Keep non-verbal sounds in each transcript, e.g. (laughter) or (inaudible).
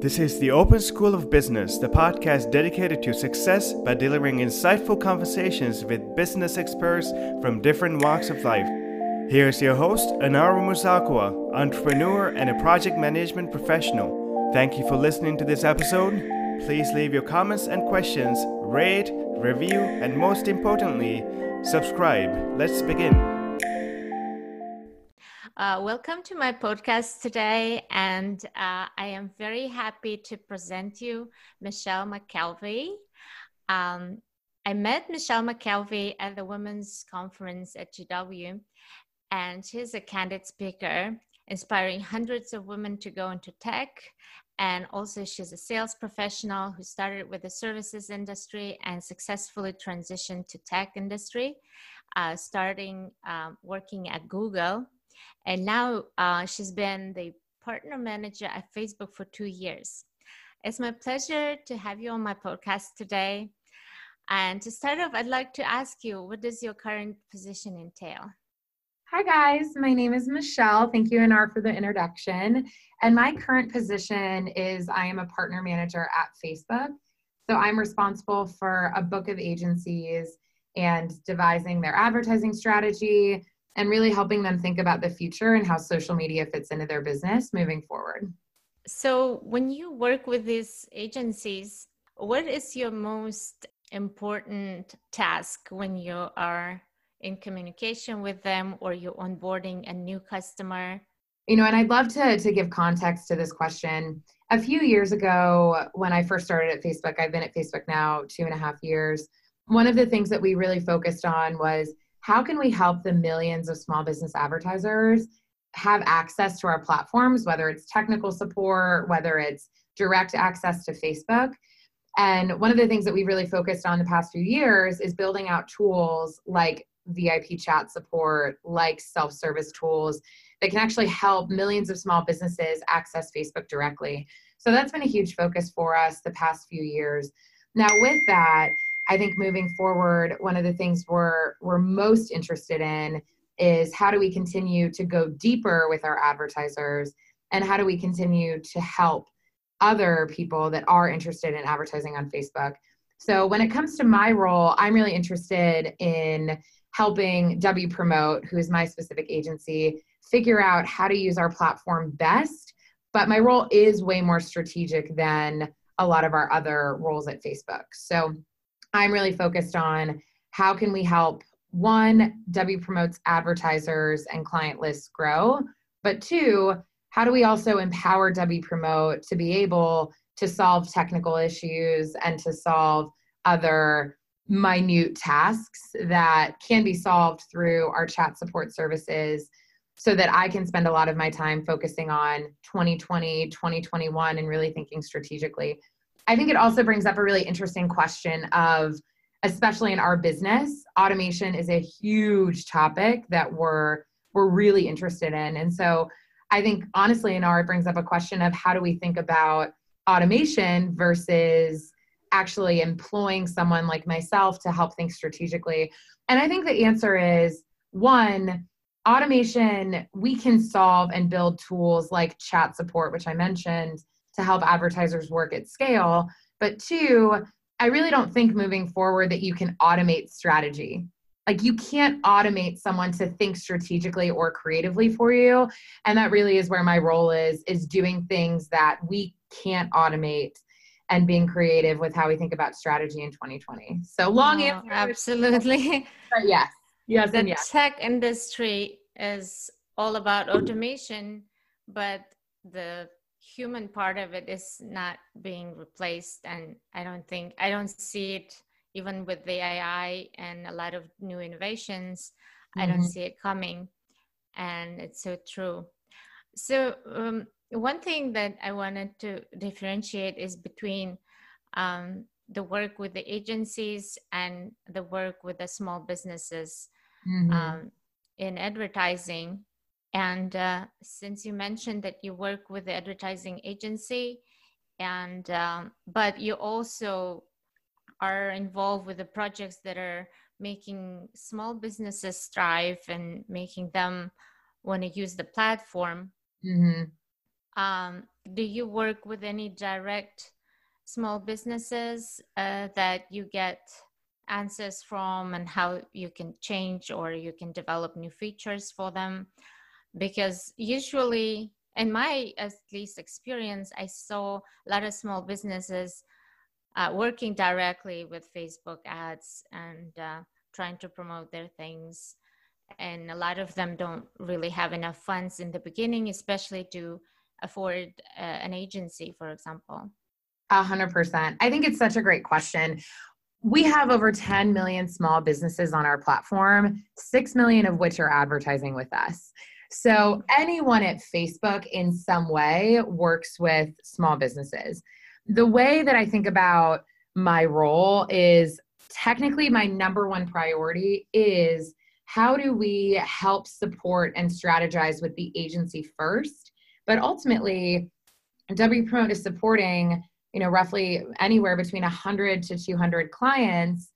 This is the Open School of Business, the podcast dedicated to success by delivering insightful conversations with business experts from different walks of life. Here's your host, Anaru Musakwa, entrepreneur and a project management professional. Thank you for listening to this episode. Please leave your comments and questions, rate, review, and most importantly, subscribe. Let's begin. Uh, welcome to my podcast today, and uh, I am very happy to present you Michelle McKelvey. Um, I met Michelle McKelvey at the Women's Conference at GW, and she's a candid speaker, inspiring hundreds of women to go into tech. And also, she's a sales professional who started with the services industry and successfully transitioned to tech industry, uh, starting um, working at Google and now uh, she's been the partner manager at Facebook for two years. It's my pleasure to have you on my podcast today. And to start off, I'd like to ask you what does your current position entail? Hi, guys. My name is Michelle. Thank you, NR, for the introduction. And my current position is I am a partner manager at Facebook. So I'm responsible for a book of agencies and devising their advertising strategy, and really helping them think about the future and how social media fits into their business moving forward. So, when you work with these agencies, what is your most important task when you are in communication with them or you're onboarding a new customer? You know, and I'd love to, to give context to this question. A few years ago, when I first started at Facebook, I've been at Facebook now two and a half years. One of the things that we really focused on was how can we help the millions of small business advertisers have access to our platforms, whether it's technical support, whether it's direct access to Facebook. And one of the things that we've really focused on the past few years is building out tools like VIP chat support, like self service tools that can actually help millions of small businesses access Facebook directly. So that's been a huge focus for us the past few years. Now, with that, I think moving forward, one of the things we're we're most interested in is how do we continue to go deeper with our advertisers and how do we continue to help other people that are interested in advertising on Facebook. So when it comes to my role, I'm really interested in helping W Promote, who is my specific agency, figure out how to use our platform best. But my role is way more strategic than a lot of our other roles at Facebook. So I'm really focused on how can we help one, W promotes advertisers and client lists grow, but two, how do we also empower W promote to be able to solve technical issues and to solve other minute tasks that can be solved through our chat support services so that I can spend a lot of my time focusing on 2020, 2021, and really thinking strategically. I think it also brings up a really interesting question of, especially in our business, automation is a huge topic that we're we're really interested in. And so I think honestly, in our it brings up a question of how do we think about automation versus actually employing someone like myself to help think strategically. And I think the answer is one, automation, we can solve and build tools like chat support, which I mentioned, to help advertisers work at scale. But two, I really don't think moving forward that you can automate strategy. Like you can't automate someone to think strategically or creatively for you. And that really is where my role is, is doing things that we can't automate and being creative with how we think about strategy in 2020. So long oh, answer. Absolutely. (laughs) But yes. Yes. The yes. tech industry is all about automation, but the human part of it is not being replaced and i don't think i don't see it even with the ai and a lot of new innovations mm-hmm. i don't mm-hmm. see it coming and it's so true so um, one thing that i wanted to differentiate is between um, the work with the agencies and the work with the small businesses mm-hmm. um, in advertising and uh, since you mentioned that you work with the advertising agency, and um, but you also are involved with the projects that are making small businesses thrive and making them want to use the platform. Mm-hmm. Um, do you work with any direct small businesses uh, that you get answers from and how you can change or you can develop new features for them? Because usually, in my at least experience, I saw a lot of small businesses uh, working directly with Facebook ads and uh, trying to promote their things. And a lot of them don't really have enough funds in the beginning, especially to afford uh, an agency, for example. A hundred percent. I think it's such a great question. We have over 10 million small businesses on our platform, 6 million of which are advertising with us. So, mm-hmm. anyone at Facebook in some way works with small businesses. The way that I think about my role is technically my number one priority is how do we help support and strategize with the agency first but ultimately wpromote is supporting you know roughly anywhere between 100 to 200 clients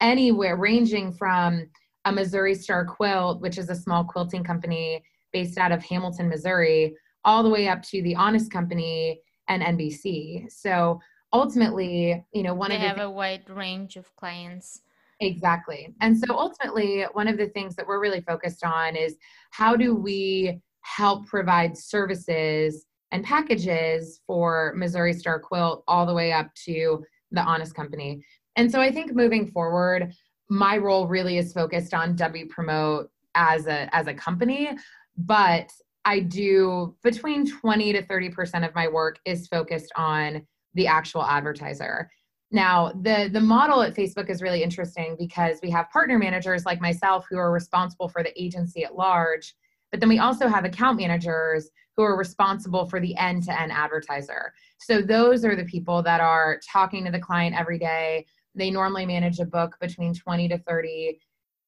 anywhere ranging from a missouri star quilt which is a small quilting company based out of hamilton missouri all the way up to the honest company and nbc so ultimately, you know, one they of the have th- a wide range of clients. Exactly. And so ultimately, one of the things that we're really focused on is how do we help provide services and packages for Missouri Star Quilt all the way up to the Honest Company. And so I think moving forward, my role really is focused on W Promote as a as a company, but I do between 20 to 30% of my work is focused on the actual advertiser. Now, the the model at Facebook is really interesting because we have partner managers like myself who are responsible for the agency at large, but then we also have account managers who are responsible for the end-to-end advertiser. So those are the people that are talking to the client every day. They normally manage a book between 20 to 30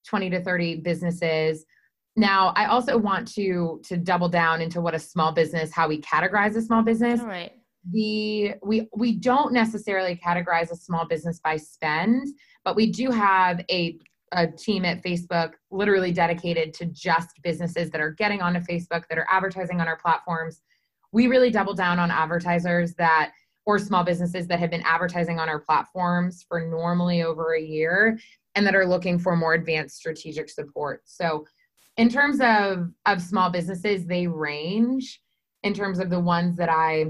20 to 30 businesses. Now, I also want to to double down into what a small business, how we categorize a small business. All right the we we don't necessarily categorize a small business by spend but we do have a a team at Facebook literally dedicated to just businesses that are getting onto Facebook that are advertising on our platforms. We really double down on advertisers that or small businesses that have been advertising on our platforms for normally over a year and that are looking for more advanced strategic support. So in terms of of small businesses, they range in terms of the ones that I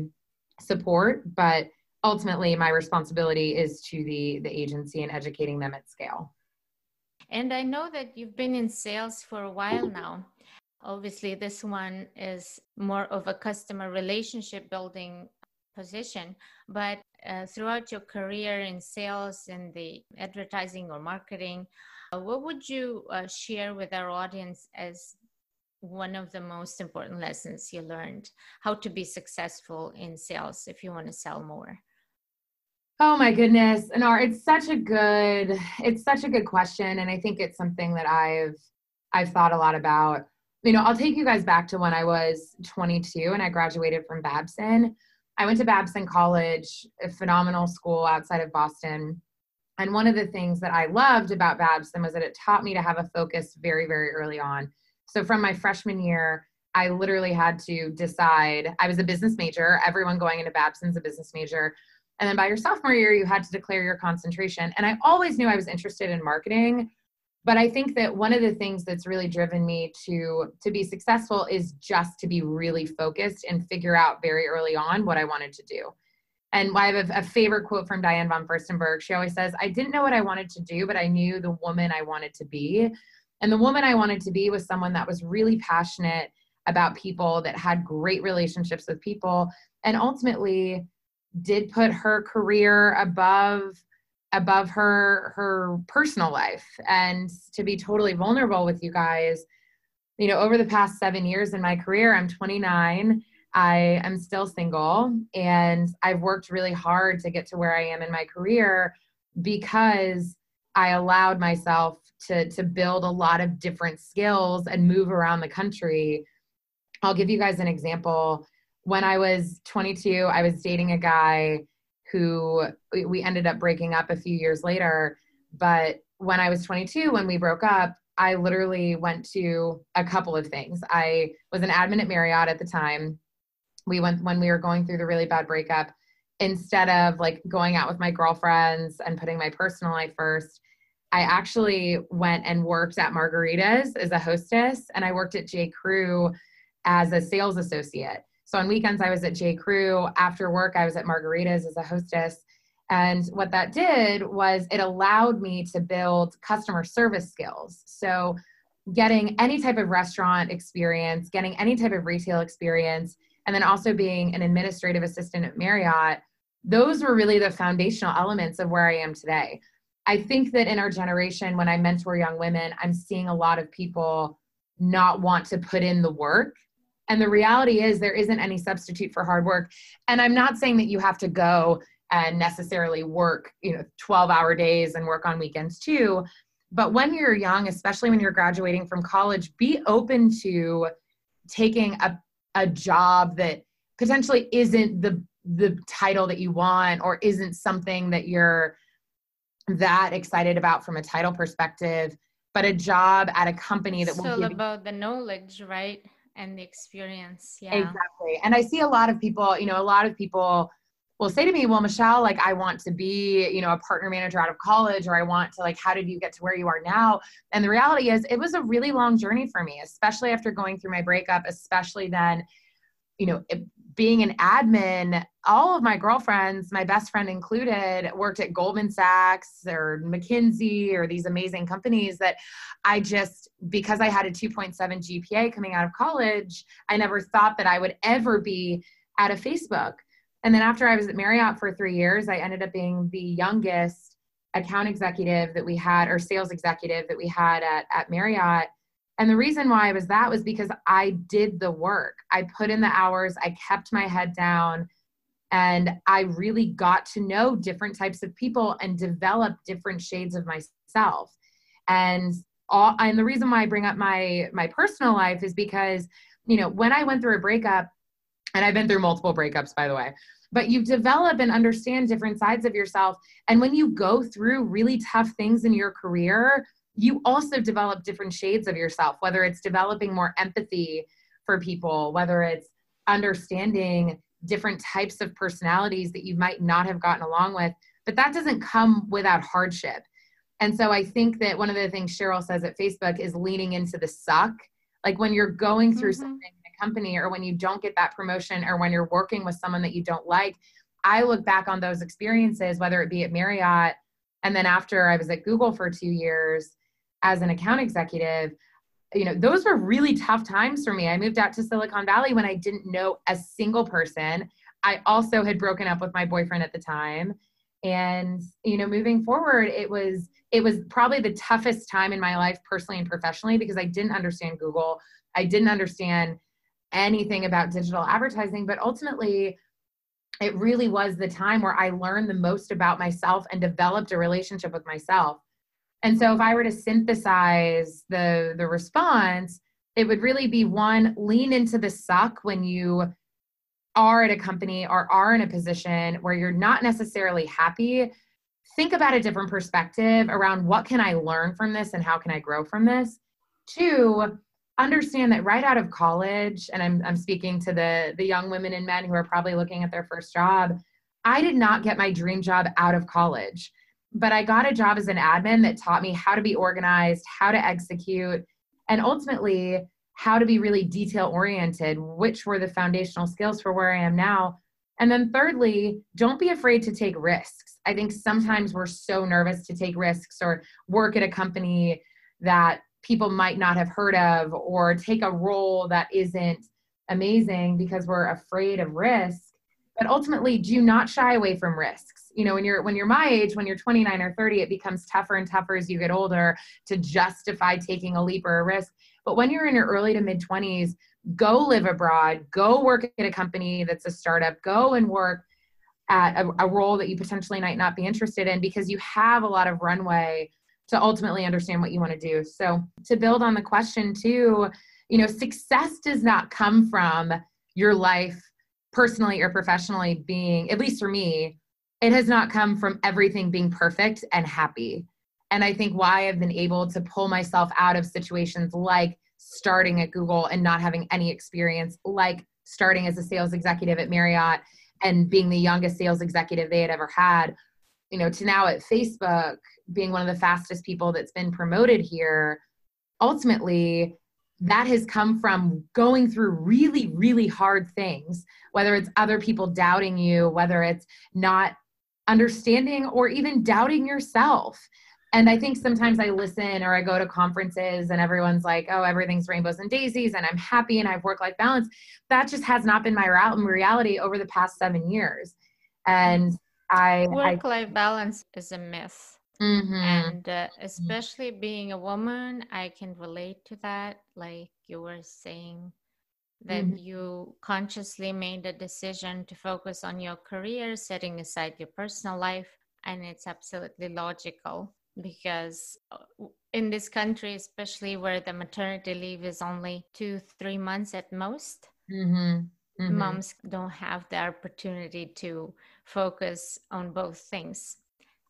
support, but ultimately my responsibility is to the the agency and educating them at scale. And I know that you've been in sales for a while now. Obviously, this one is more of a customer relationship building position, but uh, throughout your career in sales and the advertising or marketing, uh, what would you uh, share with our audience as one of the most important lessons you learned? How to be successful in sales if you want to sell more? Oh my goodness Anar, it's such a good it's such a good question and i think it's something that i've i've thought a lot about. You know i'll take you guys back to when i was 22 and i graduated from babson i went to babson college a phenomenal school outside of boston and one of the things that i loved about babson was that it taught me to have a focus very very early on so from my freshman year, I literally had to decide. I was a business major. Everyone going into Babson's a business major. And then by your sophomore year, you had to declare your concentration. And I always knew I was interested in marketing. But I think that one of the things that's really driven me to to be successful is just to be really focused and figure out very early on what I wanted to do. And I have a, a favorite quote from Diane von Furstenberg. She always says, I didn't know what I wanted to do, but I knew the woman I wanted to be. And the woman I wanted to be was someone that was really passionate about people, that had great relationships with people, and ultimately did put her career above above her her personal life and to be totally vulnerable with you guys you know over the past 7 years in my career I'm 29 I am still single and I've worked really hard to get to where I am in my career because I allowed myself to to build a lot of different skills and move around the country. I'll give you guys an example. When I was 22, I was dating a guy who we ended up breaking up a few years later, but when I was 22 when we broke up, I literally went to a couple of things. I was an admin at Marriott at the time. We went when we were going through the really bad breakup instead of like going out with my girlfriends and putting my personal life first i actually went and worked at margaritas as a hostess and i worked at j. Crew as a sales associate so on weekends i was at j crew after work i was at margaritas as a hostess and what that did was it allowed me to build customer service skills so getting any type of restaurant experience getting any type of retail experience and then also being an administrative assistant at Marriott, those were really the foundational elements of where I am today. I think that in our generation, when I mentor young women, I'm seeing a lot of people not want to put in the work. And the reality is, there isn't any substitute for hard work. And I'm not saying that you have to go and necessarily work, you know, 12 hour days and work on weekends too. But when you're young, especially when you're graduating from college, be open to taking a a job that potentially isn't the the title that you want or isn't something that you're that excited about from a title perspective but a job at a company that will give about the knowledge right and the experience yeah. Exactly. And i see a lot of people you know a lot of people will say to me well michelle like i want to be you know a partner manager out of college or i want to like how did you get to where you are now? And the reality is it was a really long journey for me especially after going through my breakup especially then you know being an admin all of my girlfriends my best friend included worked at goldman sachs or mckinsey or these amazing companies that i just because i had a 2.7 gpa coming out of college i never thought that i would ever be at a facebook and then after I was at Marriott for three years, I ended up being the youngest account executive that we had, or sales executive that we had at, at Marriott. And the reason why I was that was because I did the work. I put in the hours, I kept my head down, and I really got to know different types of people and develop different shades of myself. And all and the reason why I bring up my my personal life is because, you know, when I went through a breakup, and I've been through multiple breakups by the way, but you develop and understand different sides of yourself. And when you go through really tough things in your career, you also develop different shades of yourself, whether it's developing more empathy for people, whether it's understanding different types of personalities that you might not have gotten along with. But that doesn't come without hardship. And so I think that one of the things Sheryl says at Facebook is leaning into the suck. Like when you're going through mm-hmm. something in a company or when you don't get that promotion or when you're working with someone that you don't like i look back on those experiences whether it be at marriott and then after i was at google for two years as an account executive you know those were really tough times for me. I moved out to silicon valley when i didn't know a single person. I also had broken up with my boyfriend at the time. And you know moving forward it was it was probably the toughest time in my life personally and professionally because i didn't understand google. I didn't understand anything about digital advertising, but ultimately, it really was the time where I learned the most about myself and developed a relationship with myself. And so, if I were to synthesize the, the response, it would really be one lean into the suck when you are at a company or are in a position where you're not necessarily happy. Think about a different perspective around what can i learn from this and how can i grow from this. Two understand that right out of college and I'm, I'm speaking to the the young women and men who are probably looking at their first job i did not get my dream job out of college but i got a job as an admin that taught me how to be organized how to execute and ultimately how to be really detail oriented which were the foundational skills for where i am now. And then thirdly don't be afraid to take risks. I think sometimes we're so nervous to take risks or work at a company that people might not have heard of or take a role that isn't amazing because we're afraid of risk but ultimately do not shy away from risks you know when you're when you're my age when you're 29 or 30 it becomes tougher and tougher as you get older to justify taking a leap or a risk but when you're in your early to mid 20s go live abroad go work at a company that's a startup go and work at a, a role that you potentially might not be interested in because you have a lot of runway to ultimately understand what you want to do. So, to build on the question, too, you know, success does not come from your life personally or professionally being, at least for me, it has not come from everything being perfect and happy. And I think why I've been able to pull myself out of situations like starting at Google and not having any experience, like starting as a sales executive at Marriott and being the youngest sales executive they had ever had, you know, to now at Facebook being one of the fastest people that's been promoted here, ultimately that has come from going through really, really hard things, whether it's other people doubting you, whether it's not understanding or even doubting yourself. And I think sometimes I listen or I go to conferences and everyone's like, oh, everything's rainbows and daisies and I'm happy and I have work life balance. That just has not been my reality over the past seven years. And I work life balance is a myth. Mm-hmm. And uh, especially being a woman, I can relate to that. Like you were saying, that mm-hmm. you consciously made a decision to focus on your career, setting aside your personal life. And it's absolutely logical because uh, in this country, especially where the maternity leave is only two, three months at most, mm-hmm. Mm-hmm. moms don't have the opportunity to focus on both things.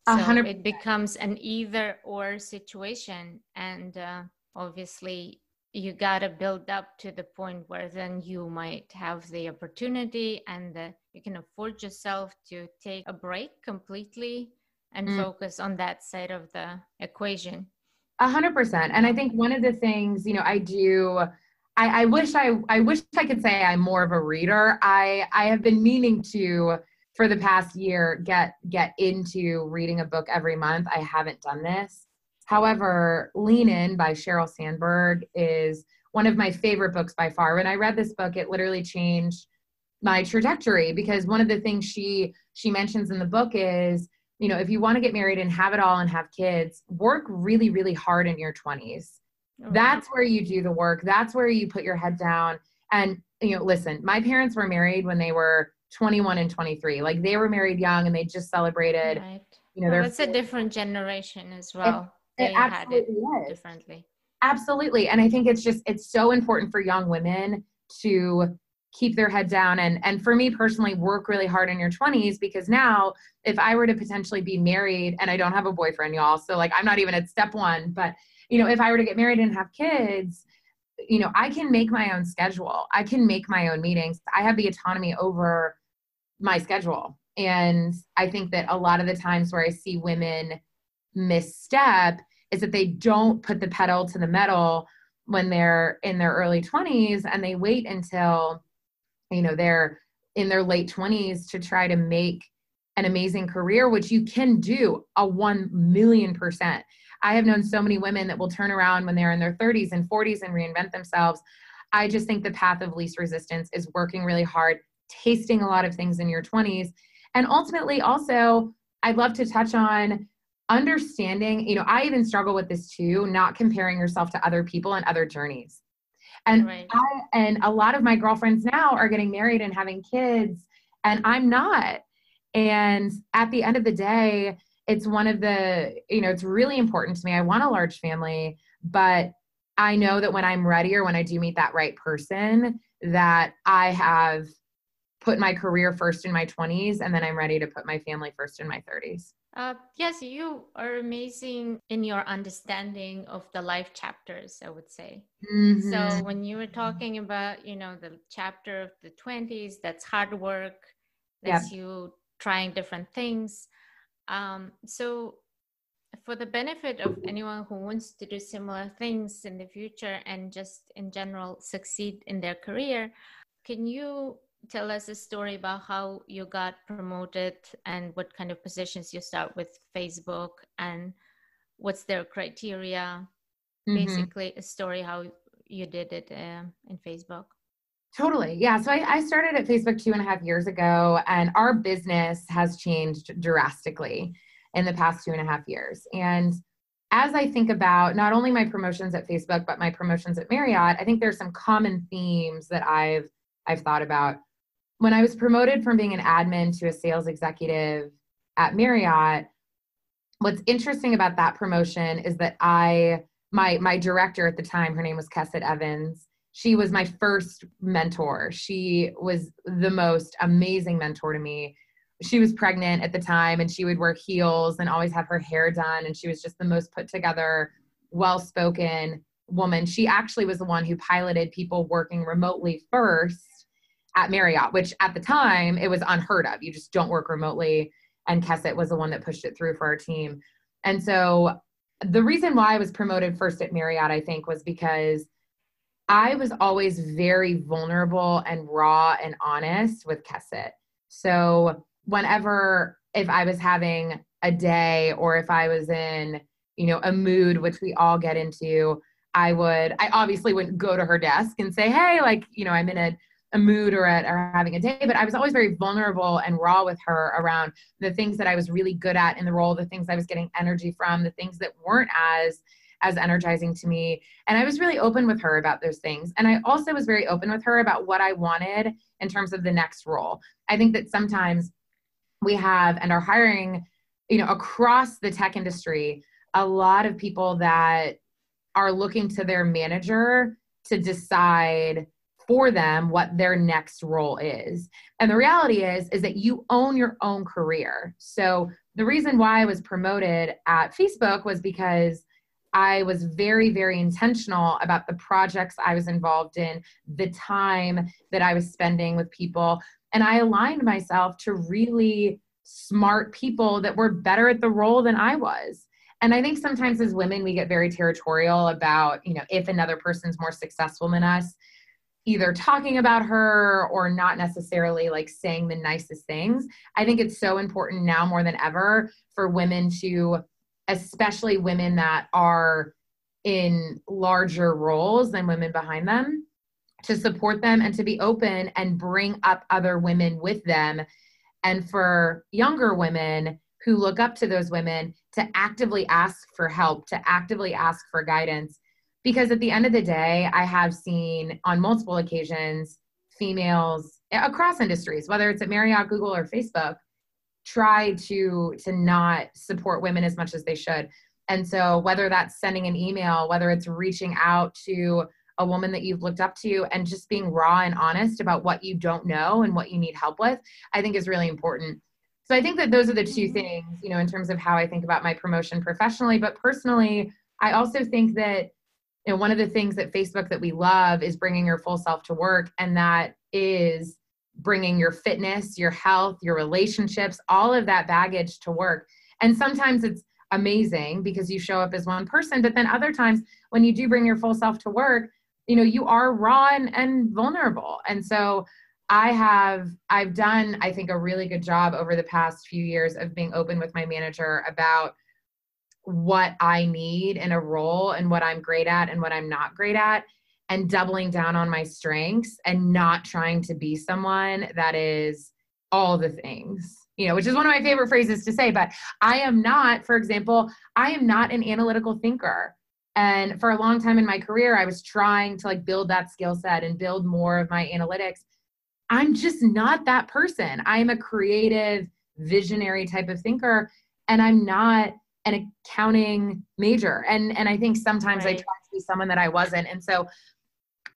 So 100%. it becomes an either or situation. And uh, obviously, you got to build up to the point where then you might have the opportunity and the, you can afford yourself to take a break completely and mm. focus on that side of the equation. A hundred percent. And I think one of the things, you know, I do, I, I wish I, I wish I could say I'm more of a reader. I, I have been meaning to, for the past year, get, get into reading a book every month. I haven't done this. However, Lean In by Sheryl Sandberg is one of my favorite books by far. When I read this book, it literally changed my trajectory because one of the things she she mentions in the book is you know, if you want to get married and have it all and have kids, work really, really hard in your 20s. That's where you do the work. That's where you put your head down. And, you know, listen, my parents were married when they were 21 and 23. Like they were married young and they just celebrated, right. you know, well, it's a different generation as well. It, it absolutely it is. differently. Absolutely. And I think it's just, it's so important for young women to keep their head down and and for me personally work really hard in your 20s because now if i were to potentially be married and i don't have a boyfriend y'all so like i'm not even at step 1 but you know if i were to get married and have kids you know i can make my own schedule i can make my own meetings i have the autonomy over my schedule and i think that a lot of the times where i see women misstep is that they don't put the pedal to the metal when they're in their early 20s and they wait until you know they're in their late 20s to try to make an amazing career which you can do a 1 million percent. I have known so many women that will turn around when they're in their 30s and 40s and reinvent themselves. I just think the path of least resistance is working really hard tasting a lot of things in your 20s and ultimately also i'd love to touch on understanding you know i even struggle with this too not comparing yourself to other people and other journeys and right. I, and a lot of my girlfriends now are getting married and having kids, and I'm not. And at the end of the day, it's one of the, you know, it's really important to me. I want a large family, but I know that when I'm ready or when I do meet that right person, that I have put my career first in my 20s and then I'm ready to put my family first in my 30s. Uh, yes, you are amazing in your understanding of the life chapters, I would say. Mm-hmm. So when you were talking about, you know, the chapter of the 20s, that's hard work, that's yep. you trying different things. Um, so for the benefit of anyone who wants to do similar things in the future and just in general succeed in their career, can you tell us a story about how you got promoted and what kind of positions you start with Facebook and what's their criteria? Mm-hmm. Basically, a story how you did it uh, in Facebook. Totally. Yeah. So I, I, started at Facebook two and a half years ago, and our business has changed drastically in the past two and a half years. And as I think about not only my promotions at Facebook, but my promotions at Marriott, I think there's some common themes that I've I've thought about when I was promoted from being an admin to a sales executive at Marriott, what's interesting about that promotion is that I my my director at the time, her name was Kesset Evans. She was my first mentor. She was the most amazing mentor to me. She was pregnant at the time and she would wear heels and always have her hair done and she was just the most put together, well-spoken woman. She actually was the one who piloted people working remotely first at Marriott, which at the time it was unheard of. You just don't work remotely. And Kesset was the one that pushed it through for our team. And so the reason why I was promoted first at Marriott, I think, was because I was always very vulnerable and raw and honest with Kesset. So whenever if I was having a day or if I was in, you know, a mood, which we all get into, I would, I obviously wouldn't go to her desk and say, hey, like, you know, I'm in a, a mood or, at, or having a day, but I was always very vulnerable and raw with her around the things that I was really good at in the role, the things I was getting energy from, the things that weren't as as energizing to me. And I was really open with her about those things. And I also was very open with her about what I wanted in terms of the next role. I think that sometimes we have and are hiring, you know, across the tech industry, a lot of people that are looking to their manager to decide for them what their next role is. And the reality is is that you own your own career. So the reason why I was promoted at Facebook was because I was very, very intentional about the projects I was involved in, the time that I was spending with people. And I aligned myself to really smart people that were better at the role than I was. And I think sometimes as women, we get very territorial about, you know, if another person's more successful than us, either talking about her or not necessarily like saying the nicest things. I think it's so important now more than ever for women to especially women that are in larger roles than women behind them to support them and to be open and bring up other women with them and for younger women who look up to those women to actively ask for help to actively ask for guidance because at the end of the day i have seen on multiple occasions females across industries whether it's at marriott google or facebook try to to not support women as much as they should. And so whether that's sending an email whether it's reaching out to a woman that you've looked up to and just being raw and honest about what you don't know and what you need help with i think is really important. So i think that those are the two mm-hmm. things you know in terms of how i think about my promotion professionally but personally i also think that you know one of the things that facebook that we love is bringing your full self to work and that is bringing your fitness, your health, your relationships, all of that baggage to work. And sometimes it's amazing because you show up as one person, but then other times when you do bring your full self to work, you know, you are raw and, and vulnerable. And so I have I've done I think a really good job over the past few years of being open with my manager about what I need in a role and what I'm great at and what I'm not great at and doubling down on my strengths and not trying to be someone that is all the things you know which is one of my favorite phrases to say but i am not for example i am not an analytical thinker. And for a long time in my career i was trying to like build that skill set and build more of my analytics. I'm just not that person. I am a creative visionary type of thinker and i'm not an accounting major and and i think sometimes right. i try to be someone that i wasn't and so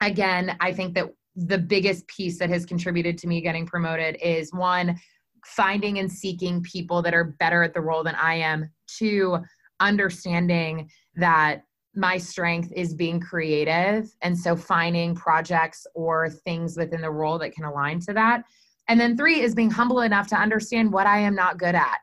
again, I think that the biggest piece that has contributed to me getting promoted is one, finding and seeking people that are better at the role than I am. Two, understanding that my strength is being creative. And so finding projects or things within the role that can align to that. And then three is being humble enough to understand what I am not good at.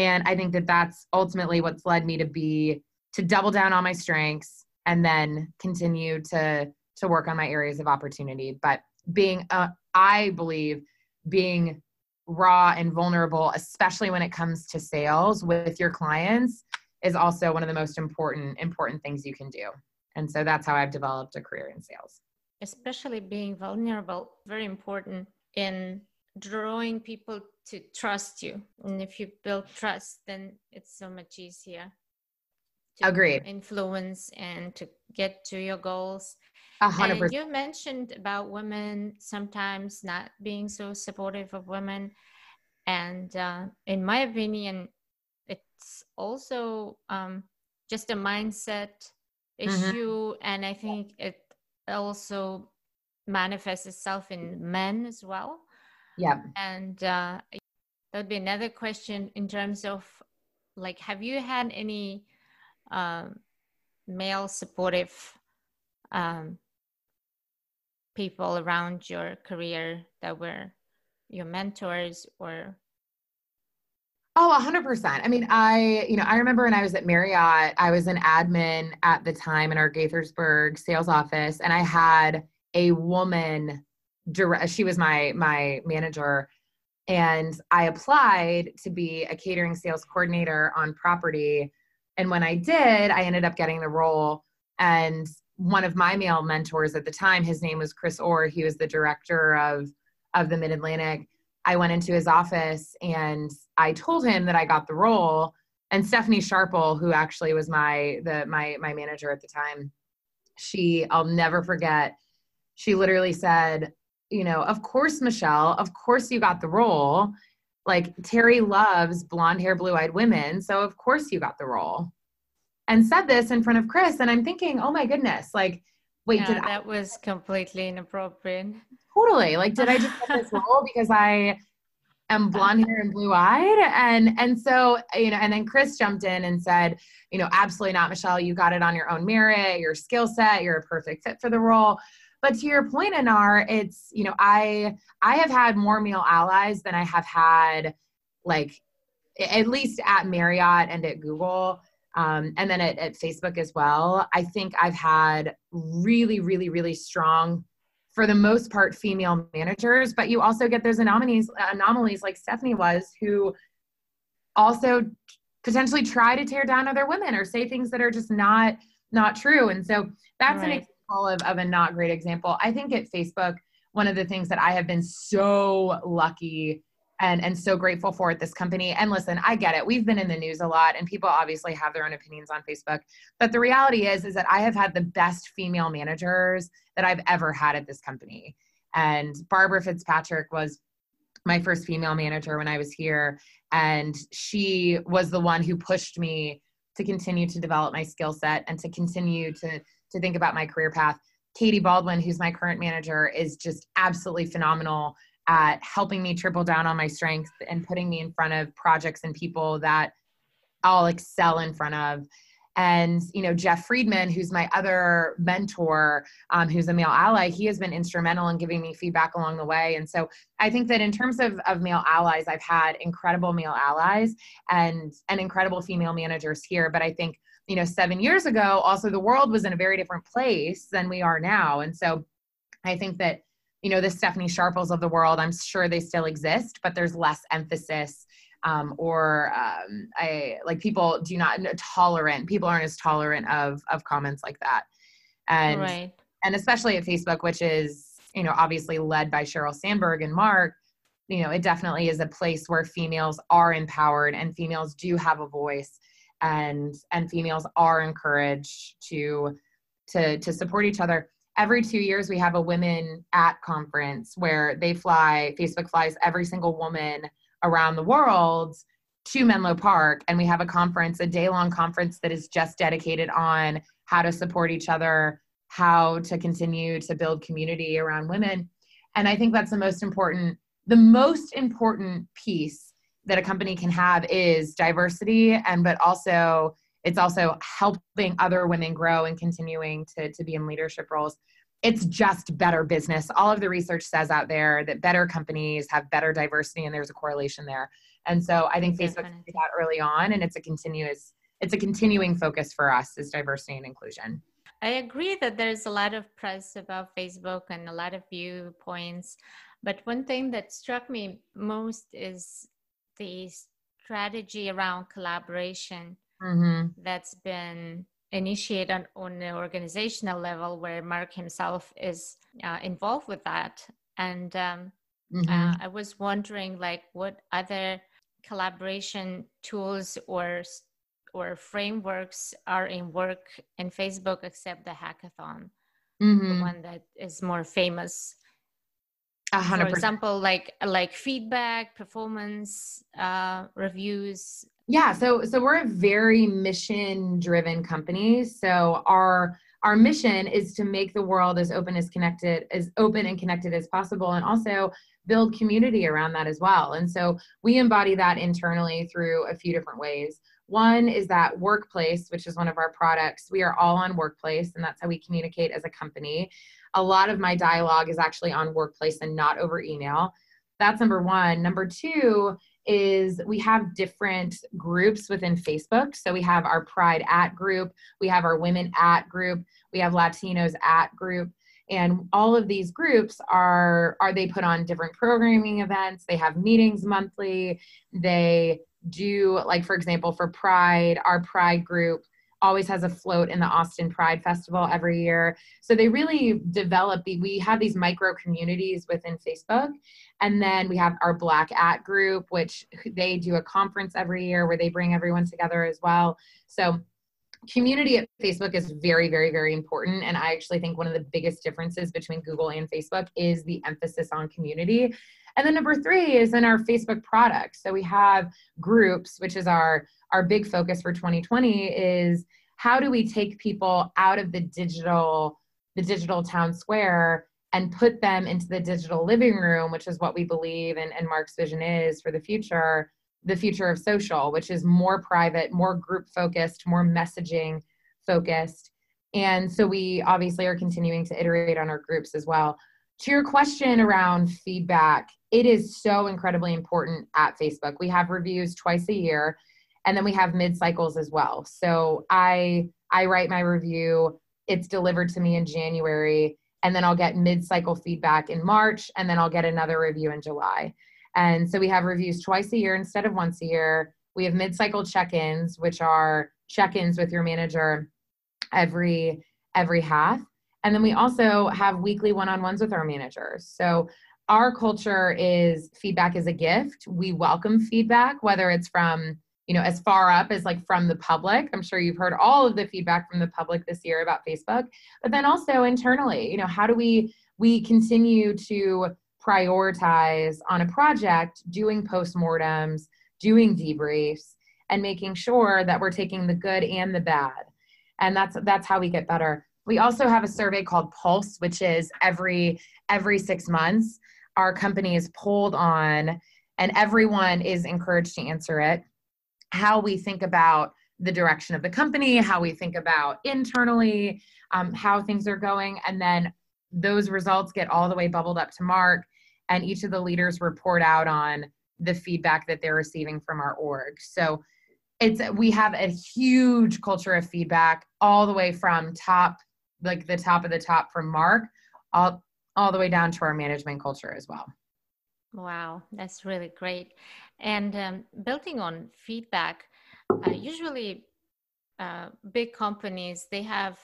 And I think that that's ultimately what's led me to be to double down on my strengths and then continue to to work on my areas of opportunity. But being, uh, I believe, being raw and vulnerable, especially when it comes to sales with your clients, is also one of the most important important things you can do. And so that's how I've developed a career in sales. Especially being vulnerable, very important in drawing people to trust you. And if you build trust, then it's so much easier to Agreed. influence and to get to your goals. A hundred percent. You mentioned about women sometimes not being so supportive of women, and uh, in my opinion, it's also um, just a mindset mm-hmm. issue, mm-hmm. and I think it also manifests itself in men as well. Yeah, and uh, that would be another question in terms of like, have you had any um, male supportive um, people around your career that were your mentors or Oh, 100%. I mean, I, you know, I remember when I was at Marriott, I was an admin at the time in our Gaithersburg sales office and I had a woman direct she was my my manager and I applied to be a catering sales coordinator on property and when I did, I ended up getting the role and one of my male mentors at the time, his name was Chris Orr, he was the director of of the Mid-Atlantic I went into his office and I told him that I got the role. And Stephanie Sharple, who actually was my the my my manager at the time, she I'll never forget. She literally said, you know, of course, Michelle, of course you got the role. Like Terry loves blonde hair, blue eyed women, so of course you got the role. And said this in front of Chris, and I'm thinking, oh my goodness, like, wait, yeah, did that I- was completely inappropriate. totally like did i just get this (laughs) role because i am blonde hair and blue eyed and and so you know and then chris jumped in and said you know absolutely not michelle you got it on your own merit your skill set you're a perfect fit for the role but to your point anar it's you know i i have had more male allies than i have had like at least at marriott and at google um, and then at, at facebook as well. I think i've had really really really strong for the most part female managers. But you also get those anomalies anomalies like stephanie was who also potentially try to tear down other women or say things that are just not not true. And so that's an Of, of a not great example. I think at facebook one of the things that i have been so lucky and and so grateful for at this company and listen i get it. We've been in the news a lot and people obviously have their own opinions on facebook. But the reality is is that i have had the best female managers that i've ever had at this company. And barbara fitzpatrick was my first female manager when i was here and she was the one who pushed me to continue to develop my skill set and to continue to to think about my career path katie baldwin who's my current manager is just absolutely phenomenal at helping me triple down on my strengths and putting me in front of projects and people that I'll excel in front of. And you know, Jeff Friedman, who's my other mentor, um, who's a male ally, he has been instrumental in giving me feedback along the way. And so I think that in terms of, of male allies, I've had incredible male allies and and incredible female managers here. But I think you know, seven years ago, also the world was in a very different place than we are now. And so I think that you know the stephanie sharples of the world i'm sure they still exist but there's less emphasis um, or um, I like people do not tolerant. People aren't as tolerant of of comments like that, and right. and especially at Facebook, which is you know obviously led by Sheryl Sandberg and Mark. You know, it definitely is a place where females are empowered and females do have a voice, and and females are encouraged to to to support each other. Every two years we have a women at conference where they fly facebook flies every single woman around the world to menlo park. And we have a conference a day long conference that is just dedicated on how to support each other how to continue to build community around women. And i think that's the most important the most important piece that a company can have is diversity and but also it's also helping other women grow and continuing to, to be in leadership roles. It's just better business. All of the research says out there that better companies have better diversity and there's a correlation there. And so i think facebook did that early on and it's a continuous it's a continuing focus for us is diversity and inclusion. I agree that there's a lot of press about Facebook and a lot of viewpoints. But one thing that struck me most is the strategy around collaboration mm-hmm. that's been initiated on, an organizational level where Mark himself is uh, involved with that. And um, Mm-hmm. uh, I was wondering, like, what other collaboration tools or or frameworks are in work in Facebook except the hackathon, the mm-hmm. one that is more famous. A For hundred percent example, like like feedback, performance uh, reviews. Yeah, so so we're a very mission driven company. So our our mission is to make the world as open as connected as open and connected as possible and also build community around that as well. And so we embody that internally through a few different ways. One is that Workplace, which is one of our products. We are all on Workplace, and that's how we communicate as a company. A lot of my dialogue is actually on Workplace and not over email. That's number one. Number two is we have different groups within Facebook. So we have our Pride at group, we have our Women at group, we have Latinos at group. And all of these groups are are they put on different programming events, they have meetings monthly, they do like for example for Pride, our Pride group always has a float in the Austin Pride Festival every year. So they really develop, the we have these micro communities within Facebook. And then we have our Black At group, which they do a conference every year where they bring everyone together as well. So community at Facebook is very, very, very important. And I actually think one of the biggest differences between Google and Facebook is the emphasis on community. And then number three is in our Facebook products. So we have groups, which is our our big focus for 2020 is how do we take people out of the digital the digital town square and put them into the digital living room which is what we believe and, and mark's vision is for the future the future of social which is more private more group focused more messaging focused. And so we obviously are continuing to iterate on our groups as well. To your question around feedback it is so incredibly important at facebook. We have reviews twice a year and then we have mid cycles as well. So i i write my review it's delivered to me in january and then i'll get mid cycle feedback in march and then i'll get another review in july and so we have reviews twice a year instead of once a year. We have mid cycle check-ins which are check-ins with your manager every every half. And then we also have weekly one-on-ones with our managers. So our culture is feedback is a gift. We welcome feedback whether it's from you know, as far up as like from the public. I'm sure you've heard all of the feedback from the public this year about Facebook, but then also internally, you know, how do we we continue to prioritize on a project doing postmortems, doing debriefs and making sure that we're taking the good and the bad. And that's that's how we get better. We also have a survey called Pulse, which is every every 6 months our company is polled on and everyone is encouraged to answer it how we think about the direction of the company, how we think about internally, um, how things are going. And then those results get all the way bubbled up to Mark, and each of the leaders report out on the feedback that they're receiving from our org. So it's we have a huge culture of feedback all the way from top like the top of the top from Mark all all the way down to our management culture as well. Wow, that's really great. And um, building on feedback, uh, usually uh, big companies they have,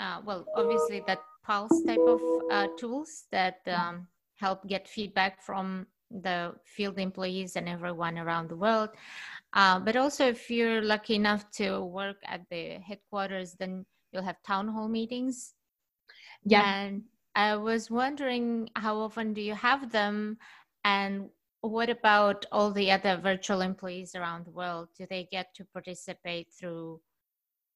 uh, well, obviously that pulse type of uh, tools that um, help get feedback from the field employees and everyone around the world. Uh, but also, if you're lucky enough to work at the headquarters, then you'll have town hall meetings. Yeah. And I was wondering how often do you have them and what about all the other virtual employees around the world? Do they get to participate through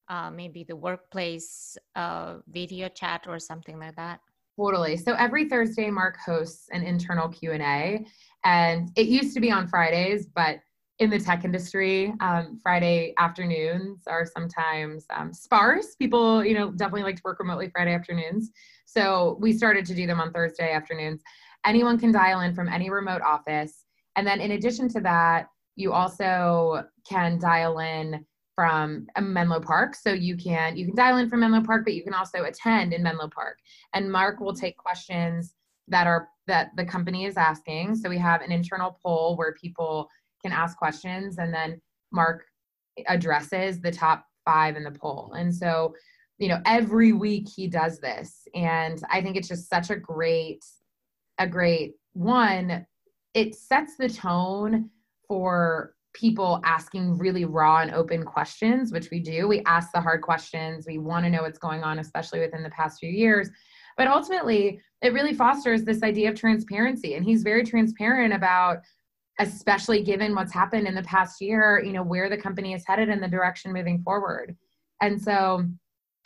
uh, maybe the workplace uh, video chat or something like that? Totally. So every Thursday, Mark hosts an internal Q and A, and it used to be on Fridays, but in the tech industry, um, Friday afternoons are sometimes um, sparse. People, you know, definitely like to work remotely Friday afternoons. So we started to do them on Thursday afternoons anyone can dial in from any remote office. And then in addition to that, you also can dial in from um, Menlo Park. So you can you can dial in from Menlo Park, but you can also attend in Menlo Park. And Mark will take questions that are that the company is asking. So we have an internal poll where people can ask questions and then Mark addresses the top five in the poll. And so, you know, every week he does this. And I think it's just such a great a great one it sets the tone for people asking really raw and open questions which we do. We ask the hard questions. We want to know what's going on especially within the past few years. But ultimately it really fosters this idea of transparency and he's very transparent about especially given what's happened in the past year you know where the company is headed and the direction moving forward. And so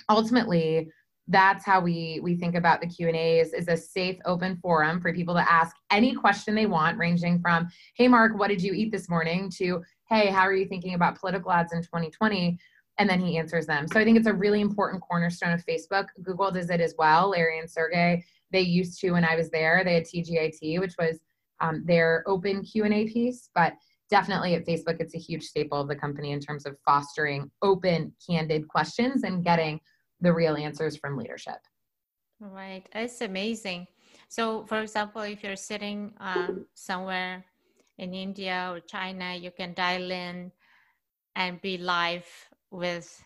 ultimately that's how we we think about the q and a's is a safe open forum for people to ask any question they want ranging from hey mark what did you eat this morning? to hey how are you thinking about political ads in 2020 and then he answers them. So i think it's a really important cornerstone of facebook. Google does it as well. Larry and sergey they used to when i was there they had TGIF which was um, their open q&a piece but definitely at facebook it's a huge staple of the company in terms of fostering open candid questions and getting the real answers from leadership. Right. It's amazing. So, for example, if you're sitting um, somewhere in India or China, you can dial in and be live with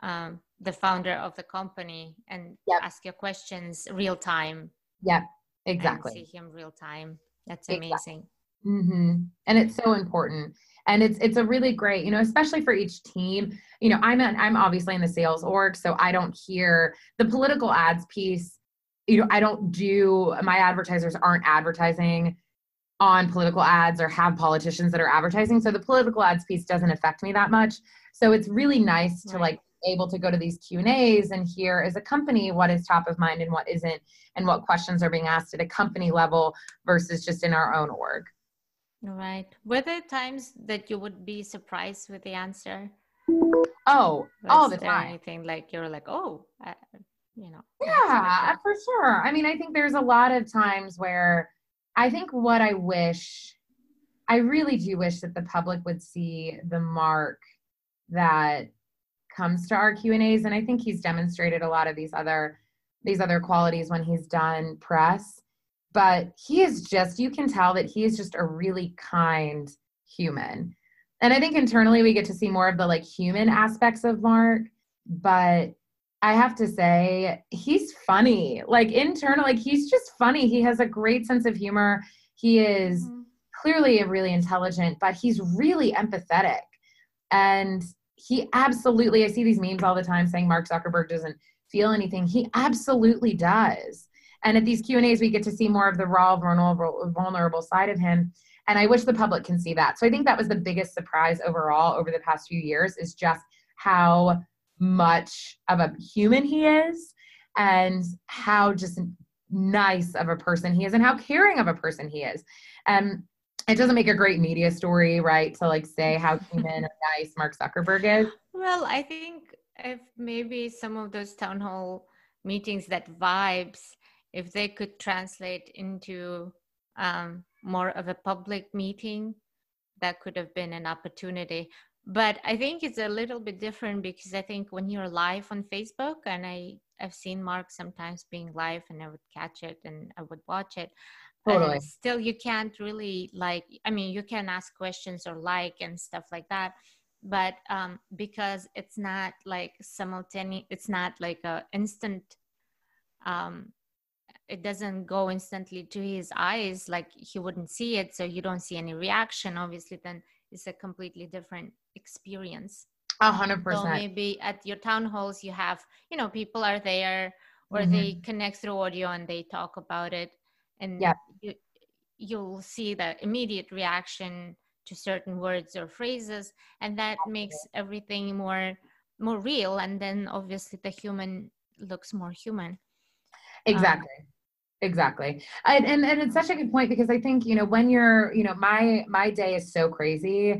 um, the founder of the company and yep. ask your questions real time. Yeah, exactly. see him real time. That's amazing. Exactly. Mm-hmm. And it's so important. And it's it's a really great, you know, especially for each team. You know, I'm an, I'm obviously in the sales org, so I don't hear the political ads piece. You know, I don't do my advertisers aren't advertising on political ads or have politicians that are advertising. So the political ads piece doesn't affect me that much. So it's really nice right. to like able to go to these Q and A's and hear as a company what is top of mind and what isn't, and what questions are being asked at a company level versus just in our own org. Right. Were there times that you would be surprised with the answer? Oh, Was all the time. Anything like you're like, oh, you know. Yeah, for sure. I mean, I think there's a lot of times where I think what I wish, I really do wish that the public would see the mark that comes to our Q and A's, and I think he's demonstrated a lot of these other these other qualities when he's done press but he is just you can tell that he is just a really kind human. And i think internally we get to see more of the like human aspects of mark but i have to say he's funny. Like internal like he's just funny. He has a great sense of humor. He is mm-hmm. clearly a really intelligent but he's really empathetic. And he absolutely i see these memes all the time saying mark zuckerberg doesn't feel anything. He absolutely does and at these Q and A's, we get to see more of the raw, vulnerable, vulnerable side of him. And I wish the public can see that. So I think that was the biggest surprise overall over the past few years is just how much of a human he is and how just nice of a person he is and how caring of a person he is. And it doesn't make a great media story, right? To like say how (laughs) human and nice Mark Zuckerberg is. Well, I think if maybe some of those town hall meetings, that vibes if they could translate into um, more of a public meeting, that could have been an opportunity. But I think it's a little bit different because I think when you're live on Facebook, and I I've seen Mark sometimes being live, and I would catch it and I would watch it. Totally. still, you can't really like. I mean, you can ask questions or like and stuff like that, but um, because it's not like simultaneous, it's not like a instant um, it doesn't go instantly to his eyes like he wouldn't see it so you don't see any reaction obviously then it's a completely different experience. A hundred percent. so maybe at your town halls you have you know people are there or mm-hmm. they connect through audio and they talk about it and yeah. you, you'll see the immediate reaction to certain words or phrases and that makes everything more more real and then obviously the human looks more human. Exactly. um, exactly. And, and and it's such a good point because i think you know when you're you know my my day is so crazy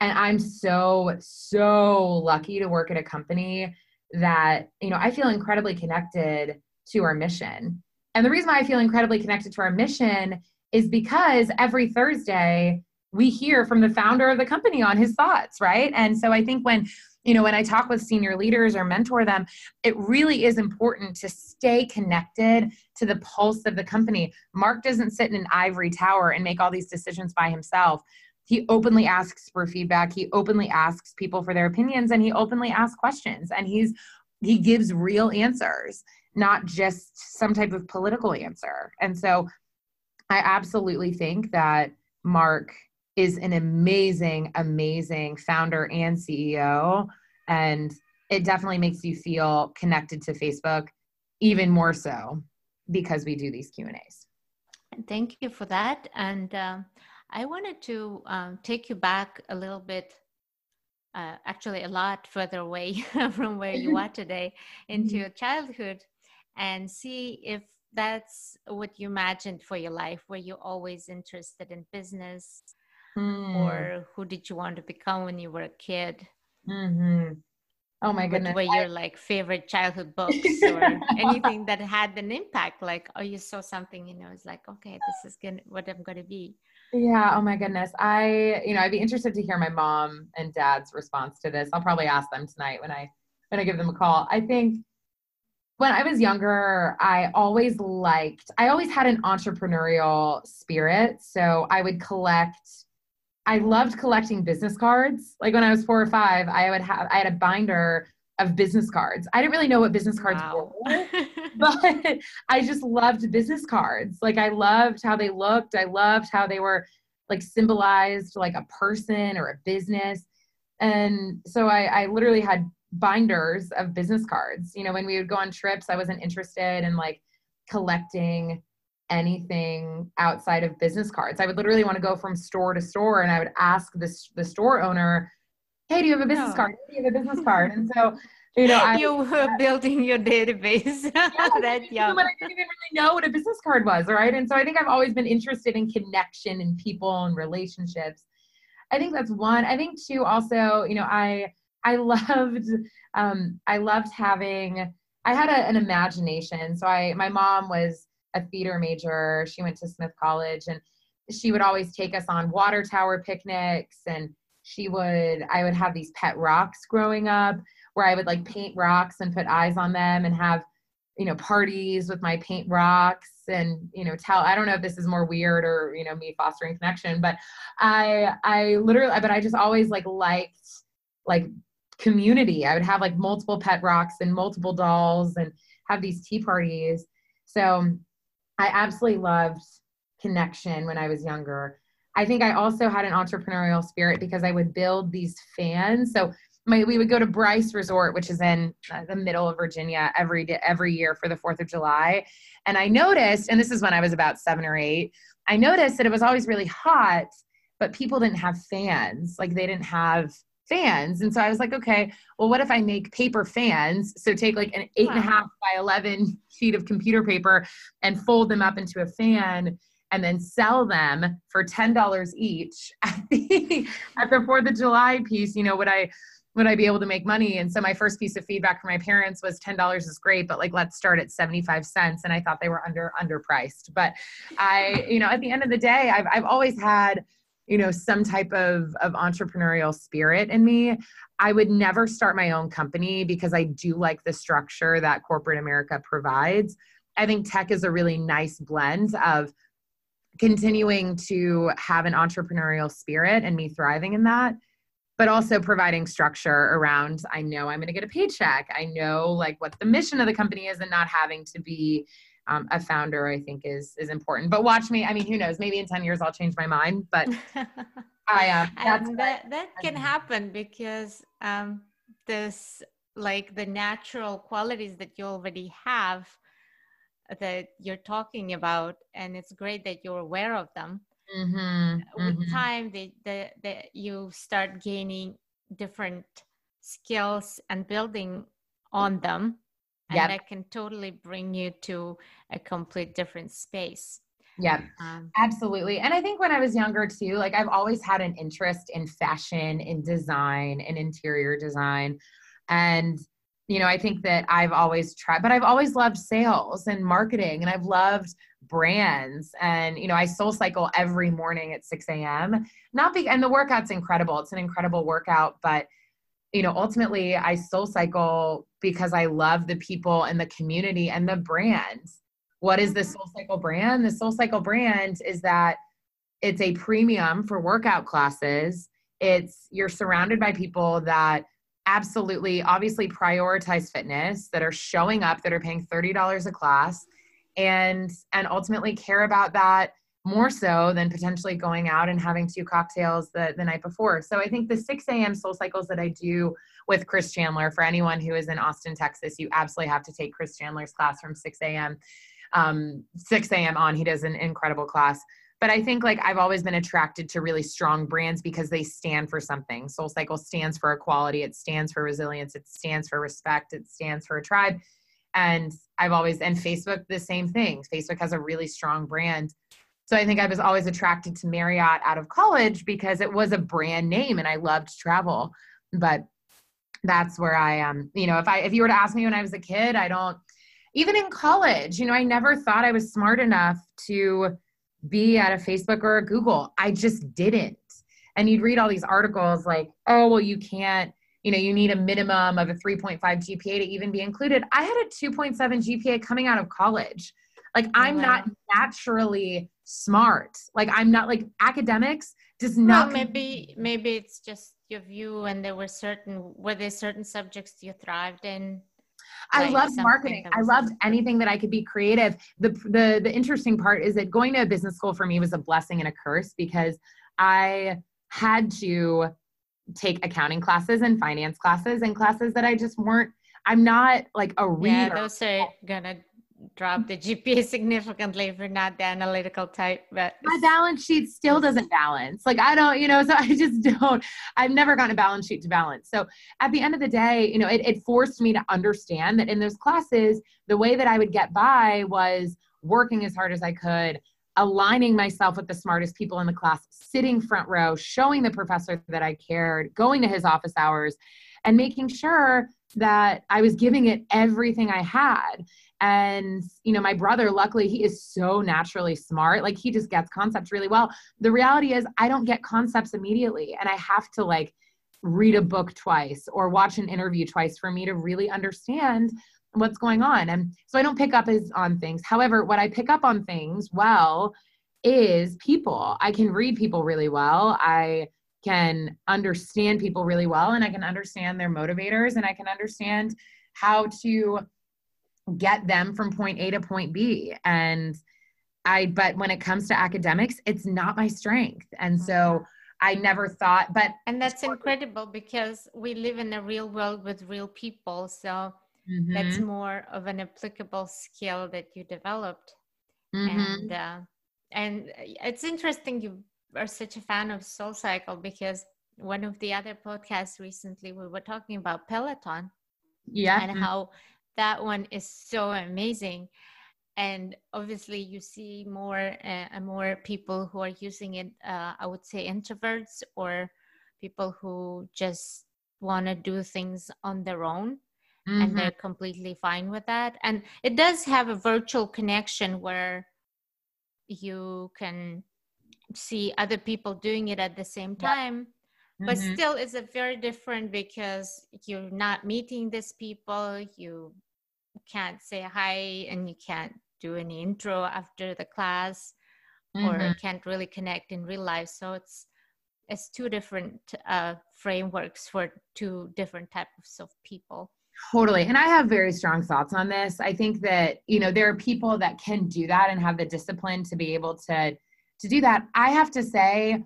and i'm so so lucky to work at a company that you know i feel incredibly connected to our mission. And the reason why i feel incredibly connected to our mission is because every thursday we hear from the founder of the company on his thoughts right? And so i think when you know when i talk with senior leaders or mentor them it really is important to stay connected to the pulse of the company. Mark doesn't sit in an ivory tower and make all these decisions by himself. He openly asks for feedback. He openly asks people for their opinions and he openly asks questions and he's he gives real answers not just some type of political answer. And so i absolutely think that mark is an amazing, amazing founder and CEO. And it definitely makes you feel connected to Facebook even more so because we do these Q and A's. Thank you for that. And um, I wanted to um, take you back a little bit, uh, actually a lot further away (laughs) from where you are (laughs) today, into mm-hmm. your childhood. and see if that's what you imagined for your life. Were you always interested in business? Mm. Or who did you want to become when you were a kid? Mm-hmm. Oh my goodness. What were your like favorite childhood books or (laughs) anything that had an impact? Like, oh, you saw something, you know, it's like, okay, this is gonna what I'm gonna be. Yeah. Oh my goodness. I, you know, I'd be interested to hear my mom and dad's response to this. I'll probably ask them tonight when I when I give them a call. I think when I was younger, I always liked, I always had an entrepreneurial spirit. So I would collect, I loved collecting business cards. Like when I was four or five, I would have, I had a binder of business cards. I didn't really know what business cards wow. were, (laughs) but I just loved business cards. Like I loved how they looked. I loved how they were like symbolized like a person or a business. And so I, I literally had binders of business cards. You know, when we would go on trips, I wasn't interested in like collecting anything outside of business cards. I would literally want to go from store to store and I would ask this the store owner, Hey, do you have a business card? Do you have a business card? And so you know, I, (laughs) you were (laughs) building your database (laughs) yeah, that young. When I didn't even really know what a business card was, right? And so I think I've always been interested in connection and people and relationships. I think that's one. I think two, also, you know, I I loved um, I loved having I had a, an imagination. So I my mom was a theater major. She went to Smith College and she would always take us on water tower picnics and she would I would have these pet rocks growing up where I would like paint rocks and put eyes on them and have you know parties with my paint rocks and you know tell i don't know if this is more weird or you know me fostering connection but i i literally but i just always like liked like community. I would have like multiple pet rocks and multiple dolls and have these tea parties. So I absolutely loved connection when I was younger. I think I also had an entrepreneurial spirit because I would build these fans. So my, we would go to Bryce Resort, which is in uh, the middle of Virginia, every day, every year for the Fourth of July. And I noticed, and this is when I was about seven or eight, I noticed that it was always really hot, but people didn't have fans. Like they didn't have fans. And so I was like, okay, well, what if I make paper fans? So take like an eight wow. and a half by 11 sheet of computer paper and fold them up into a fan and then sell them for $10 each (laughs) at the, at the 4th of July piece, you know, would I, would I be able to make money? And so my first piece of feedback from my parents was $10 is great, but like, let's start at 75 cents. And I thought they were under, underpriced. But I, you know, at the end of the day, I've, I've always had, you know some type of of entrepreneurial spirit in me i would never start my own company because i do like the structure that corporate america provides. I think tech is a really nice blend of continuing to have an entrepreneurial spirit and me thriving in that but also providing structure around i know i'm going to get a paycheck. I know like what the mission of the company is and not having to be um, a founder i think is is important. But watch me i mean who knows? Maybe in 10 years i'll change my mind but (laughs) i uh, that's that that can happen because um this like the natural qualities that you already have that you're talking about and it's great that you're aware of them. Mm-hmm, with mm-hmm. time that the, the, you start gaining different skills and building on them and yep. that can totally bring you to a complete different space. Yeah um, absolutely. And i think when i was younger too like i've always had an interest in fashion in design in interior design. And you know i think that i've always tried but i've always loved sales and marketing and i've loved brands. And you know i soul cycle every morning at 6 a.m not be and the workout's incredible. It's an incredible workout but you know ultimately i soul cycle because I love the people and the community and the brand. What is the Soul Cycle brand? The Soul Cycle brand is that it's a premium for workout classes. It's you're surrounded by people that absolutely obviously prioritize fitness that are showing up that are paying $30 a class and and ultimately care about that more so than potentially going out and having two cocktails the, the night before. So I think the 6 a.m. soul cycles that I do with Chris Chandler, for anyone who is in Austin, Texas, you absolutely have to take Chris Chandler's class from 6 a.m. Um, 6 a.m. on. He does an incredible class. But I think like I've always been attracted to really strong brands because they stand for something. Soul Cycle stands for equality, it stands for resilience, it stands for respect, it stands for a tribe. And I've always, and Facebook, the same thing. Facebook has a really strong brand. So I think I was always attracted to Marriott out of college because it was a brand name and I loved travel. But that's where I am. Um, you know, if I if you were to ask me when I was a kid, I don't even in college, you know, I never thought I was smart enough to be at a Facebook or a Google. I just didn't. And you'd read all these articles like, oh, well, you can't, you know, you need a minimum of a 3.5 GPA to even be included. I had a 2.7 GPA coming out of college. Like, I'm wow. not naturally smart. Like, I'm not like academics does not. Well, maybe, maybe it's just your view and there were certain, were there certain subjects you thrived in? I like loved marketing. I loved anything that I could be creative. The, the the interesting part is that going to a business school for me was a blessing and a curse because I had to take accounting classes and finance classes and classes that I just weren't I'm not like a reader. Yeah, those are gonna drop the GPA (laughs) significantly if you're not the analytical type. But my balance sheet still doesn't balance. Like I don't, you know, so (laughs) I just don't. I've never gotten a balance sheet to balance. So at the end of the day, you know, it, it forced me to understand that in those classes, the way that I would get by was working as hard as I could, aligning myself with the smartest people in the class, sitting front row, showing the professor that I cared, going to his office hours, and making sure that I was giving it everything I had and you know my brother luckily he is so naturally smart. Like he just gets concepts really well. The reality is i don't get concepts immediately and i have to like read a book twice or watch an interview twice for me to really understand what's going on. And so i don't pick up as on things. However what i pick up on things well is people. I can read people really well. I can understand people really well and i can understand their motivators and i can understand how to get them from point A to point B. And I, but when it comes to academics, it's not my strength. And so mm-hmm. I never thought, but. And that's incredible because we live in a real world with real people. So mm-hmm. that's more of an applicable skill that you developed. Mm-hmm. And, uh, and it's interesting you are such a fan of Soul Cycle because one of the other podcasts recently we were talking about Peloton. Yeah. And how that one is so amazing. And obviously you see more uh, and more people who are using it uh, i would say introverts or people who just want to do things on their own mm-hmm. and they're completely fine with that. And it does have a virtual connection where you can see other people doing it at the same time but mm-hmm. still it's a very different because you're not meeting these people you can't say hi and you can't do any intro after the class mm-hmm. or can't really connect in real life. So it's it's two different uh, frameworks for two different types of people. Totally. And i have very strong thoughts on this. I think that you know there are people that can do that and have the discipline to be able to to do that. I have to say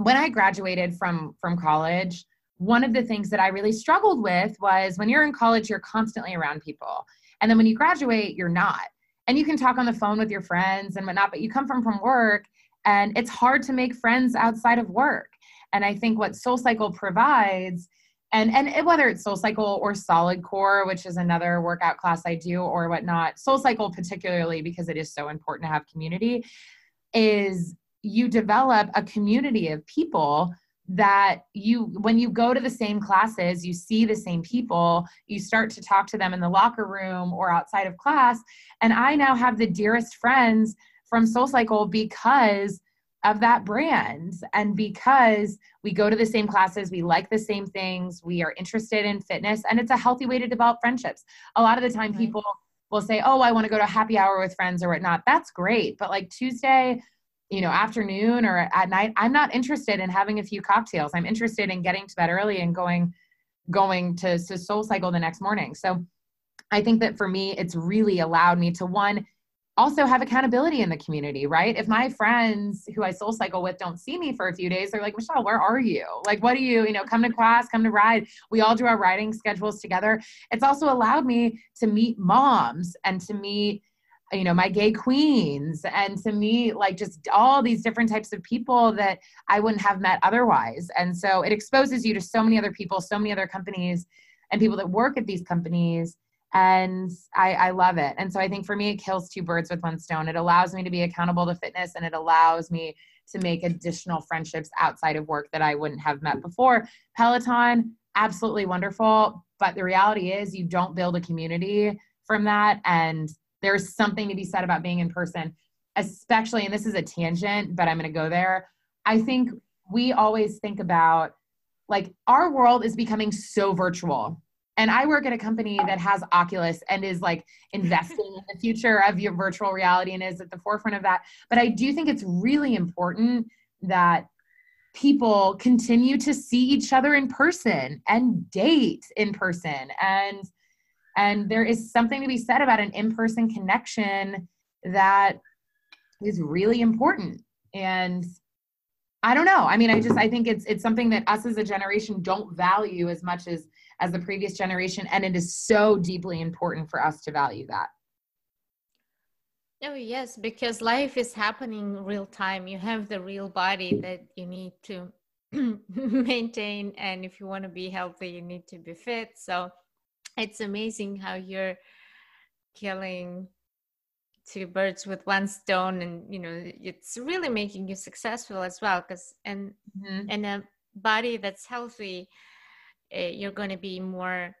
when I graduated from from college, one of the things that I really struggled with was when you're in college, you're constantly around people. And then when you graduate, you're not. And you can talk on the phone with your friends and whatnot, but you come from from work and it's hard to make friends outside of work. And I think what Soul Cycle provides, and and whether it's Soul Cycle or Solid Core, which is another workout class I do, or whatnot, Soul Cycle particularly because it is so important to have community, is you develop a community of people that you when you go to the same classes you see the same people you start to talk to them in the locker room or outside of class. And i now have the dearest friends from soul cycle because of that brand and because we go to the same classes we like the same things we are interested in fitness and it's a healthy way to develop friendships. A lot of the time people will say oh i want to go to happy hour with friends or whatnot. That's great but like tuesday you know afternoon or at night i'm not interested in having a few cocktails. I'm interested in getting to bed early and going going to, to soul cycle the next morning. So i think that for me it's really allowed me to one also have accountability in the community right? If my friends who i soul cycle with don't see me for a few days they're like michelle where are you? Like what do you you know come to class come to ride? We all do our riding schedules together. It's also allowed me to meet moms and to meet you know my gay queens and to me like just all these different types of people that i wouldn't have met otherwise and so it exposes you to so many other people so many other companies and people that work at these companies and I, I love it. And so I think for me, it kills two birds with one stone. It allows me to be accountable to fitness and it allows me to make additional friendships outside of work that I wouldn't have met before. Peloton, absolutely wonderful. But the reality is, you don't build a community from that. And there's something to be said about being in person, especially, and this is a tangent, but I'm going to go there. I think we always think about like our world is becoming so virtual and I work at a company that has Oculus and is like (laughs) investing in the future of your virtual reality and is at the forefront of that. But I do think it's really important that people continue to see each other in person and date in person and and there is something to be said about an in-person connection that is really important. And i don't know. I mean i just i think it's it's something that us as a generation don't value as much as as the previous generation. And it is so deeply important for us to value that. Oh yes because life is happening real time. You have the real body that you need to (clears throat) maintain. And if you want to be healthy you need to be fit. So it's amazing how you're killing two birds with one stone and you know it's really making you successful as well because and mm-hmm. and a body that's healthy uh, you're going to be more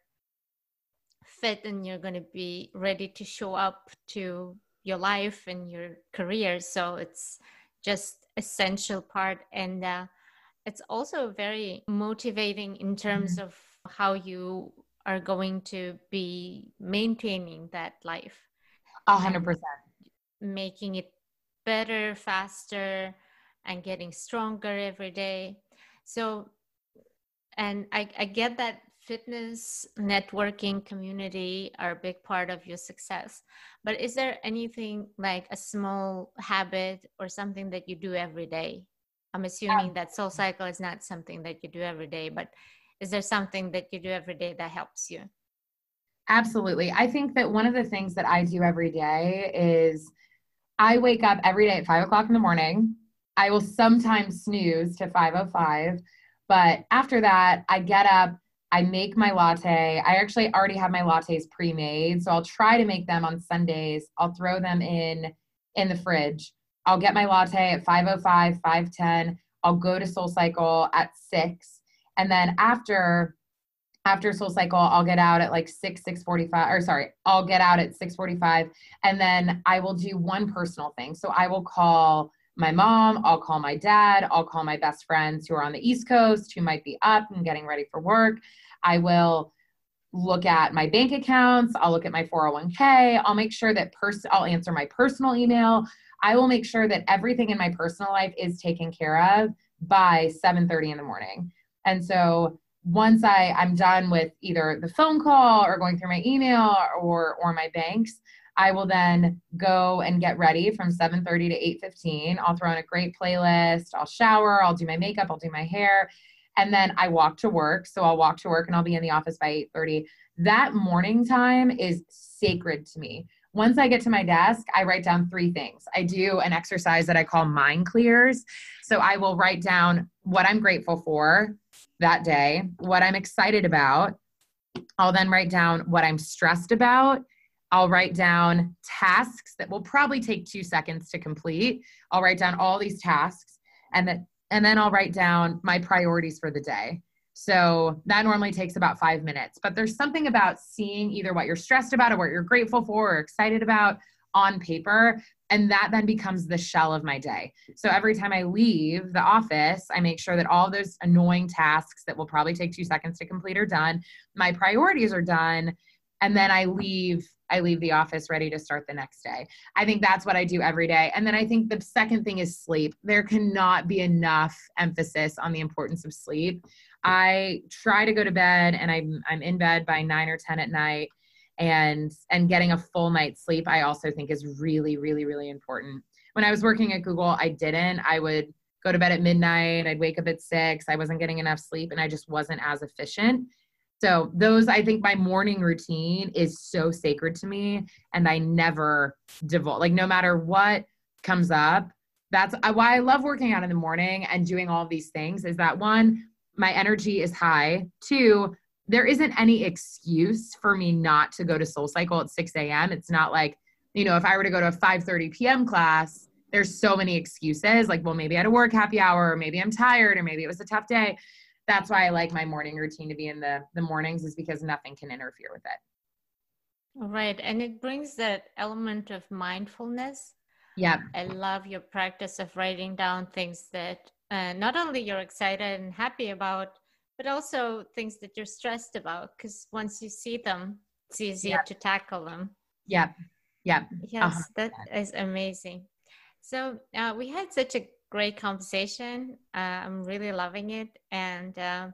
fit and you're going to be ready to show up to your life and your career so it's just essential part and uh, it's also very motivating in terms mm-hmm. of how you are going to be maintaining that life a hundred percent making it better faster and getting stronger every day so and I, I get that fitness networking community are a big part of your success but is there anything like a small habit or something that you do every day i'm assuming yeah. that soul cycle is not something that you do every day but is there something that you do every day that helps you absolutely i think that one of the things that i do every day is i wake up every day at five o'clock in the morning i will sometimes snooze to 505 but after that, I get up, I make my latte. I actually already have my lattes pre-made, so I'll try to make them on Sundays. I'll throw them in in the fridge. I'll get my latte at 5:05, 5:10. I'll go to Soul Cycle at 6. And then after after Soul Cycle, I'll get out at like 6, 645, or sorry, I'll get out at 645. And then I will do one personal thing. So I will call my mom, I'll call my dad, I'll call my best friends who are on the East Coast who might be up and getting ready for work. I will look at my bank accounts, I'll look at my 401k, I'll make sure that pers- I'll answer my personal email. I will make sure that everything in my personal life is taken care of by 7:30 in the morning. And so once I, I'm done with either the phone call or going through my email or or my banks, I will then go and get ready from 7:30 to 8:15. I'll throw on a great playlist. I'll shower, I'll do my makeup, I'll do my hair, and then I walk to work. So I'll walk to work and I'll be in the office by 8:30. That morning time is sacred to me. Once I get to my desk, I write down three things. I do an exercise that I call mind clears. So I will write down what I'm grateful for that day, what I'm excited about. I'll then write down what I'm stressed about I'll write down tasks that will probably take two seconds to complete. I'll write down all these tasks and then and then I'll write down my priorities for the day. So that normally takes about five minutes. But there's something about seeing either what you're stressed about or what you're grateful for or excited about on paper. And that then becomes the shell of my day. So every time I leave the office, I make sure that all those annoying tasks that will probably take two seconds to complete are done. My priorities are done. And then I leave I leave the office ready to start the next day. I think that's what I do every day. And then I think the second thing is sleep. There cannot be enough emphasis on the importance of sleep. I try to go to bed and I'm I'm in bed by 9 or 10 at night and and getting a full night's sleep I also think is really really really important. When I was working at Google, I didn't. I would go to bed at midnight, I'd wake up at 6, I wasn't getting enough sleep and I just wasn't as efficient. So those, I think my morning routine is so sacred to me and I never divulge, like no matter what comes up, that's why I love working out in the morning and doing all these things is that one, my energy is high. Two, there isn't any excuse for me not to go to Soul Cycle at 6 a.m. It's not like, you know, if I were to go to a 5:30 p.m. class, there's so many excuses. Like, well, maybe I had a work happy hour, or maybe I'm tired, or maybe it was a tough day. That's why I like my morning routine to be in the the mornings, is because nothing can interfere with it. Right, and it brings that element of mindfulness. Yeah, I love your practice of writing down things that uh, not only you're excited and happy about, but also things that you're stressed about. Because once you see them, it's easier yeah. to tackle them. Yeah, yeah. Yes, uh-huh. that is amazing. So uh, we had such a great conversation. Uh, I'm really loving it, and uh,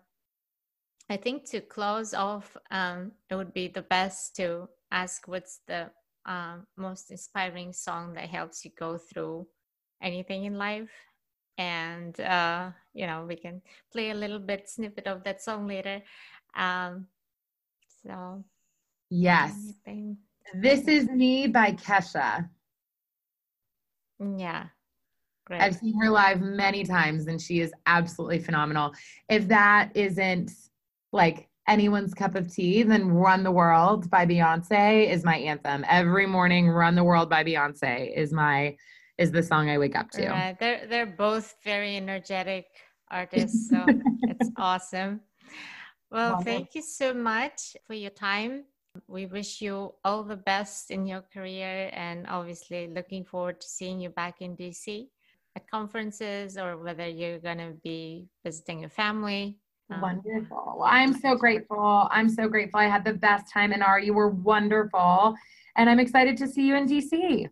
I think to close off, um, it would be the best to ask what's the um, most inspiring song that helps you go through anything in life and uh, you know we can play a little bit snippet of that song later um, so yes anything. this is me by kesha yeah Great. I've seen her live many times and she is absolutely phenomenal. If that isn't like anyone's cup of tea, then Run the World by Beyonce is my anthem. Every morning, Run the World by Beyonce is my is the song I wake up to. Yeah, they're they're both very energetic artists, so (laughs) it's awesome. Well, thank you so much for your time. We wish you all the best in your career and obviously looking forward to seeing you back in DC at conferences or whether you're going to be visiting your family. Um, wonderful. I'm so grateful. I'm so grateful. I had the best time in R. You were wonderful. And I'm excited to see you in DC.